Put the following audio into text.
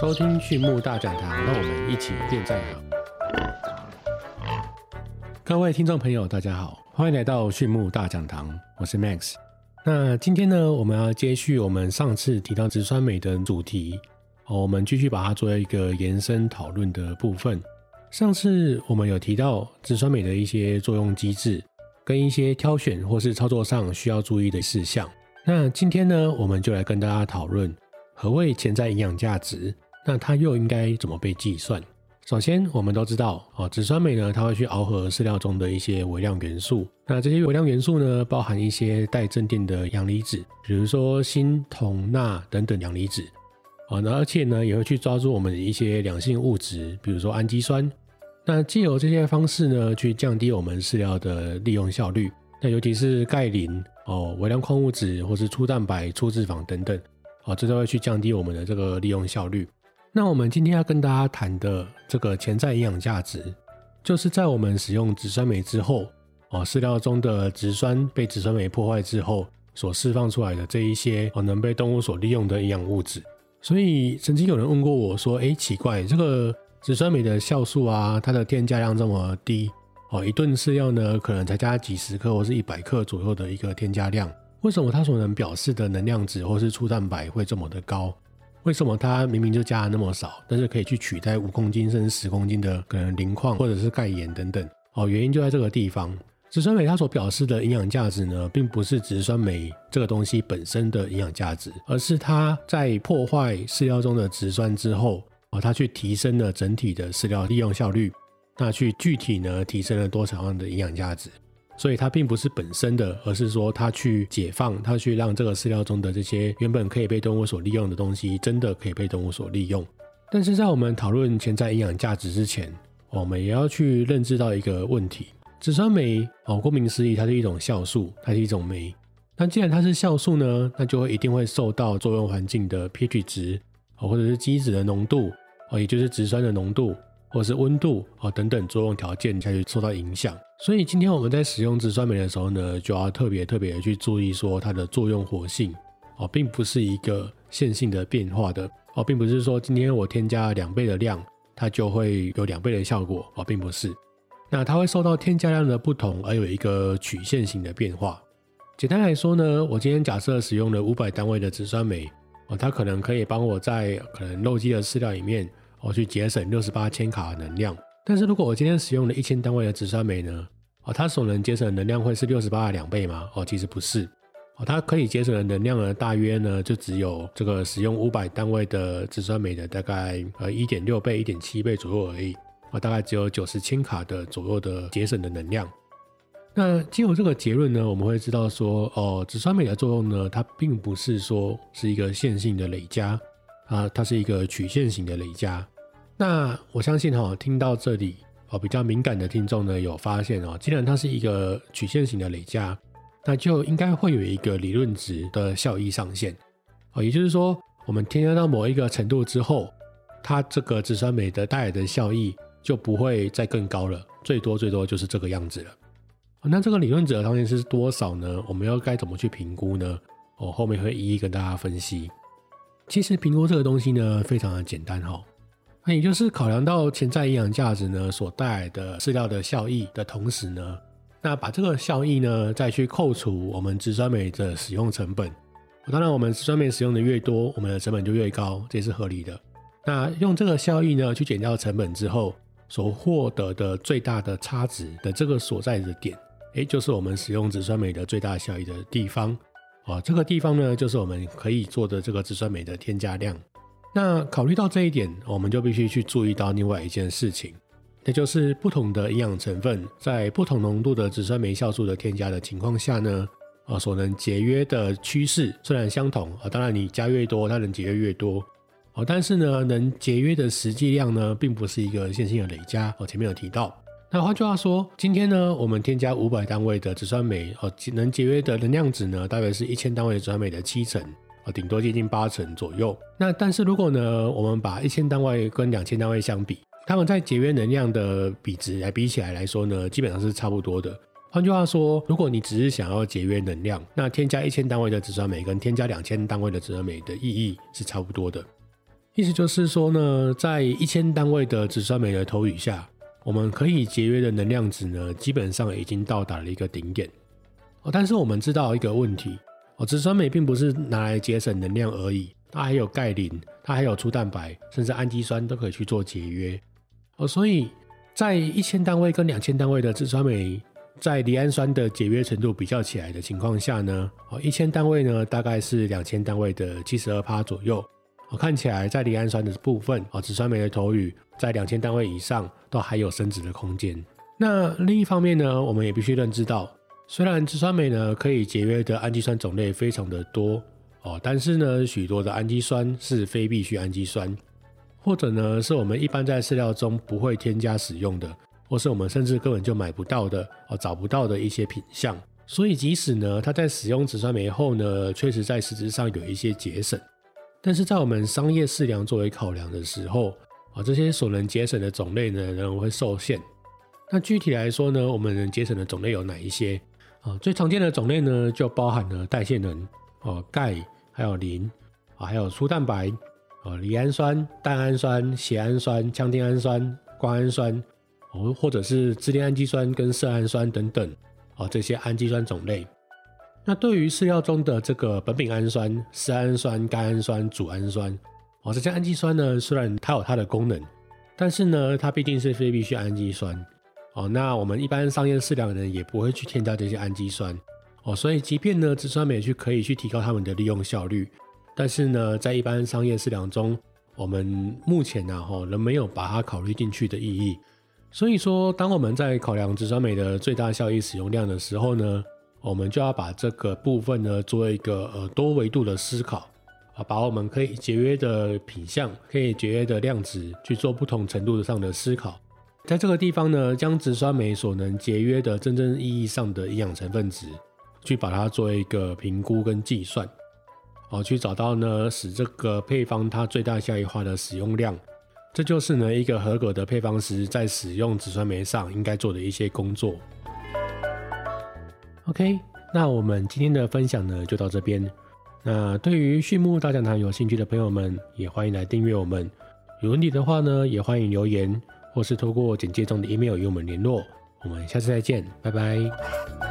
收听畜牧大讲堂，让我们一起变再好。各位听众朋友，大家好，欢迎来到畜牧大讲堂，我是 Max。那今天呢，我们要接续我们上次提到植酸酶的主题，我们继续把它作为一个延伸讨论的部分。上次我们有提到植酸酶的一些作用机制，跟一些挑选或是操作上需要注意的事项。那今天呢，我们就来跟大家讨论何谓潜在营养价值，那它又应该怎么被计算？首先，我们都知道哦，植酸酶呢，它会去螯合饲料中的一些微量元素。那这些微量元素呢，包含一些带正电的阳离子，比如说锌、铜、钠等等阳离子。啊，那而且呢，也会去抓住我们一些两性物质，比如说氨基酸。那借由这些方式呢，去降低我们饲料的利用效率。那尤其是钙磷哦、微量矿物质或是粗蛋白、粗脂肪等等，啊，这都会去降低我们的这个利用效率。那我们今天要跟大家谈的这个潜在营养价值，就是在我们使用植酸酶之后，哦，饲料中的植酸被植酸酶破坏之后，所释放出来的这一些哦，能被动物所利用的营养物质。所以曾经有人问过我说：“哎，奇怪，这个。”植酸酶的酵素啊，它的添加量这么低哦，一顿饲料呢可能才加几十克或是一百克左右的一个添加量，为什么它所能表示的能量值或是粗蛋白会这么的高？为什么它明明就加了那么少，但是可以去取代五公斤甚至十公斤的可能磷矿或者是钙盐等等？哦，原因就在这个地方。植酸酶它所表示的营养价值呢，并不是植酸酶这个东西本身的营养价值，而是它在破坏饲料中的植酸之后。哦，它去提升了整体的饲料利用效率，那去具体呢提升了多少样的营养价值？所以它并不是本身的，而是说它去解放，它去让这个饲料中的这些原本可以被动物所利用的东西，真的可以被动物所利用。但是在我们讨论潜在营养价值之前，我们也要去认知到一个问题：植酸酶哦，顾名思义，它是一种酵素，它是一种酶。那既然它是酵素呢，那就会一定会受到作用环境的 pH 值哦，或者是基质的浓度。哦，也就是植酸的浓度或是温度哦等等作用条件下去受到影响。所以今天我们在使用植酸酶的时候呢，就要特别特别的去注意说它的作用活性哦，并不是一个线性的变化的哦，并不是说今天我添加两倍的量，它就会有两倍的效果哦，并不是。那它会受到添加量的不同而有一个曲线型的变化。简单来说呢，我今天假设使用了五百单位的植酸酶哦，它可能可以帮我在可能肉鸡的饲料里面。我去节省六十八千卡的能量，但是如果我今天使用了一千单位的植酸酶呢？哦，它所能节省的能量会是六十八的两倍吗？哦，其实不是。哦，它可以节省的能量呢，大约呢就只有这个使用五百单位的植酸酶的大概呃一点六倍、一点七倍左右而已。啊，大概只有九十千卡的左右的节省的能量。那经由这个结论呢，我们会知道说，哦，植酸酶的作用呢，它并不是说是一个线性的累加。啊，它是一个曲线型的累加。那我相信哈，听到这里哦，比较敏感的听众呢，有发现哦，既然它是一个曲线型的累加，那就应该会有一个理论值的效益上限哦。也就是说，我们添加到某一个程度之后，它这个植酸酶的带来的效益就不会再更高了，最多最多就是这个样子了。那这个理论值的上限是多少呢？我们要该怎么去评估呢？我后面会一一跟大家分析。其实评估这个东西呢，非常的简单哈，那也就是考量到潜在营养价值呢所带来的饲料的效益的同时呢，那把这个效益呢再去扣除我们植酸酶的使用成本。当然，我们植酸酶使用的越多，我们的成本就越高，这也是合理的。那用这个效益呢去减掉成本之后，所获得的最大的差值的这个所在的点，诶，就是我们使用植酸酶的最大效益的地方。哦，这个地方呢，就是我们可以做的这个植酸酶的添加量。那考虑到这一点，我们就必须去注意到另外一件事情，那就是不同的营养成分在不同浓度的植酸酶酵素的添加的情况下呢，啊，所能节约的趋势虽然相同啊，当然你加越多，它能节约越多。哦，但是呢，能节约的实际量呢，并不是一个线性的累加。我前面有提到。那换句话说，今天呢，我们添加五百单位的植酸酶，哦，能节约的能量值呢，大约是一千单位的植酸酶的七成，啊，顶多接近八成左右。那但是如果呢，我们把一千单位跟两千单位相比，它们在节约能量的比值来比起来来说呢，基本上是差不多的。换句话说，如果你只是想要节约能量，那添加一千单位的植酸酶跟添加两千单位的植酸酶的意义是差不多的。意思就是说呢，在一千单位的紫酸酶的投予下，我们可以节约的能量值呢，基本上已经到达了一个顶点。哦，但是我们知道一个问题，哦，植酸酶并不是拿来节省能量而已，它还有钙磷，它还有粗蛋白，甚至氨基酸都可以去做节约。哦，所以在一千单位跟两千单位的植酸酶在离氨酸的节约程度比较起来的情况下呢，哦，一千单位呢大概是两千单位的七十二趴左右。我看起来，在离氨酸的部分，啊，紫酸酶的投予在两千单位以上都还有升值的空间。那另一方面呢，我们也必须认知到，虽然植酸酶呢可以节约的氨基酸种类非常的多哦，但是呢，许多的氨基酸是非必需氨基酸，或者呢是我们一般在饲料中不会添加使用的，或是我们甚至根本就买不到的哦，找不到的一些品相。所以即使呢，它在使用紫酸酶后呢，确实在实质上有一些节省。但是在我们商业饲量作为考量的时候，啊，这些所能节省的种类呢，仍然会受限。那具体来说呢，我们能节省的种类有哪一些？啊，最常见的种类呢，就包含了代谢能，哦，钙，还有磷，啊，还有粗蛋白，啊，离氨酸、蛋氨酸、缬氨酸、羟丁氨酸、瓜氨酸，哦，或者是支链氨基酸跟色氨酸等等，啊，这些氨基酸种类。那对于饲料中的这个苯丙氨酸、丝氨酸、甘氨酸、组氨酸，哦，这些氨基酸呢，虽然它有它的功能，但是呢，它毕竟是非必需氨基酸，哦，那我们一般商业饲料呢，也不会去添加这些氨基酸，哦，所以即便呢，植酸酶去可以去提高它们的利用效率，但是呢，在一般商业饲料中，我们目前呢，哈，仍没有把它考虑进去的意义。所以说，当我们在考量植酸酶的最大效益使用量的时候呢，我们就要把这个部分呢做一个呃多维度的思考啊，把我们可以节约的品相、可以节约的量值去做不同程度的上的思考，在这个地方呢，将植酸酶所能节约的真正意义上的营养成分值，去把它做一个评估跟计算，哦，去找到呢使这个配方它最大效益化的使用量，这就是呢一个合格的配方师在使用植酸酶上应该做的一些工作。OK，那我们今天的分享呢就到这边。那对于畜牧大讲堂有兴趣的朋友们，也欢迎来订阅我们。有问题的话呢，也欢迎留言，或是透过简介中的 email 与我们联络。我们下次再见，拜拜。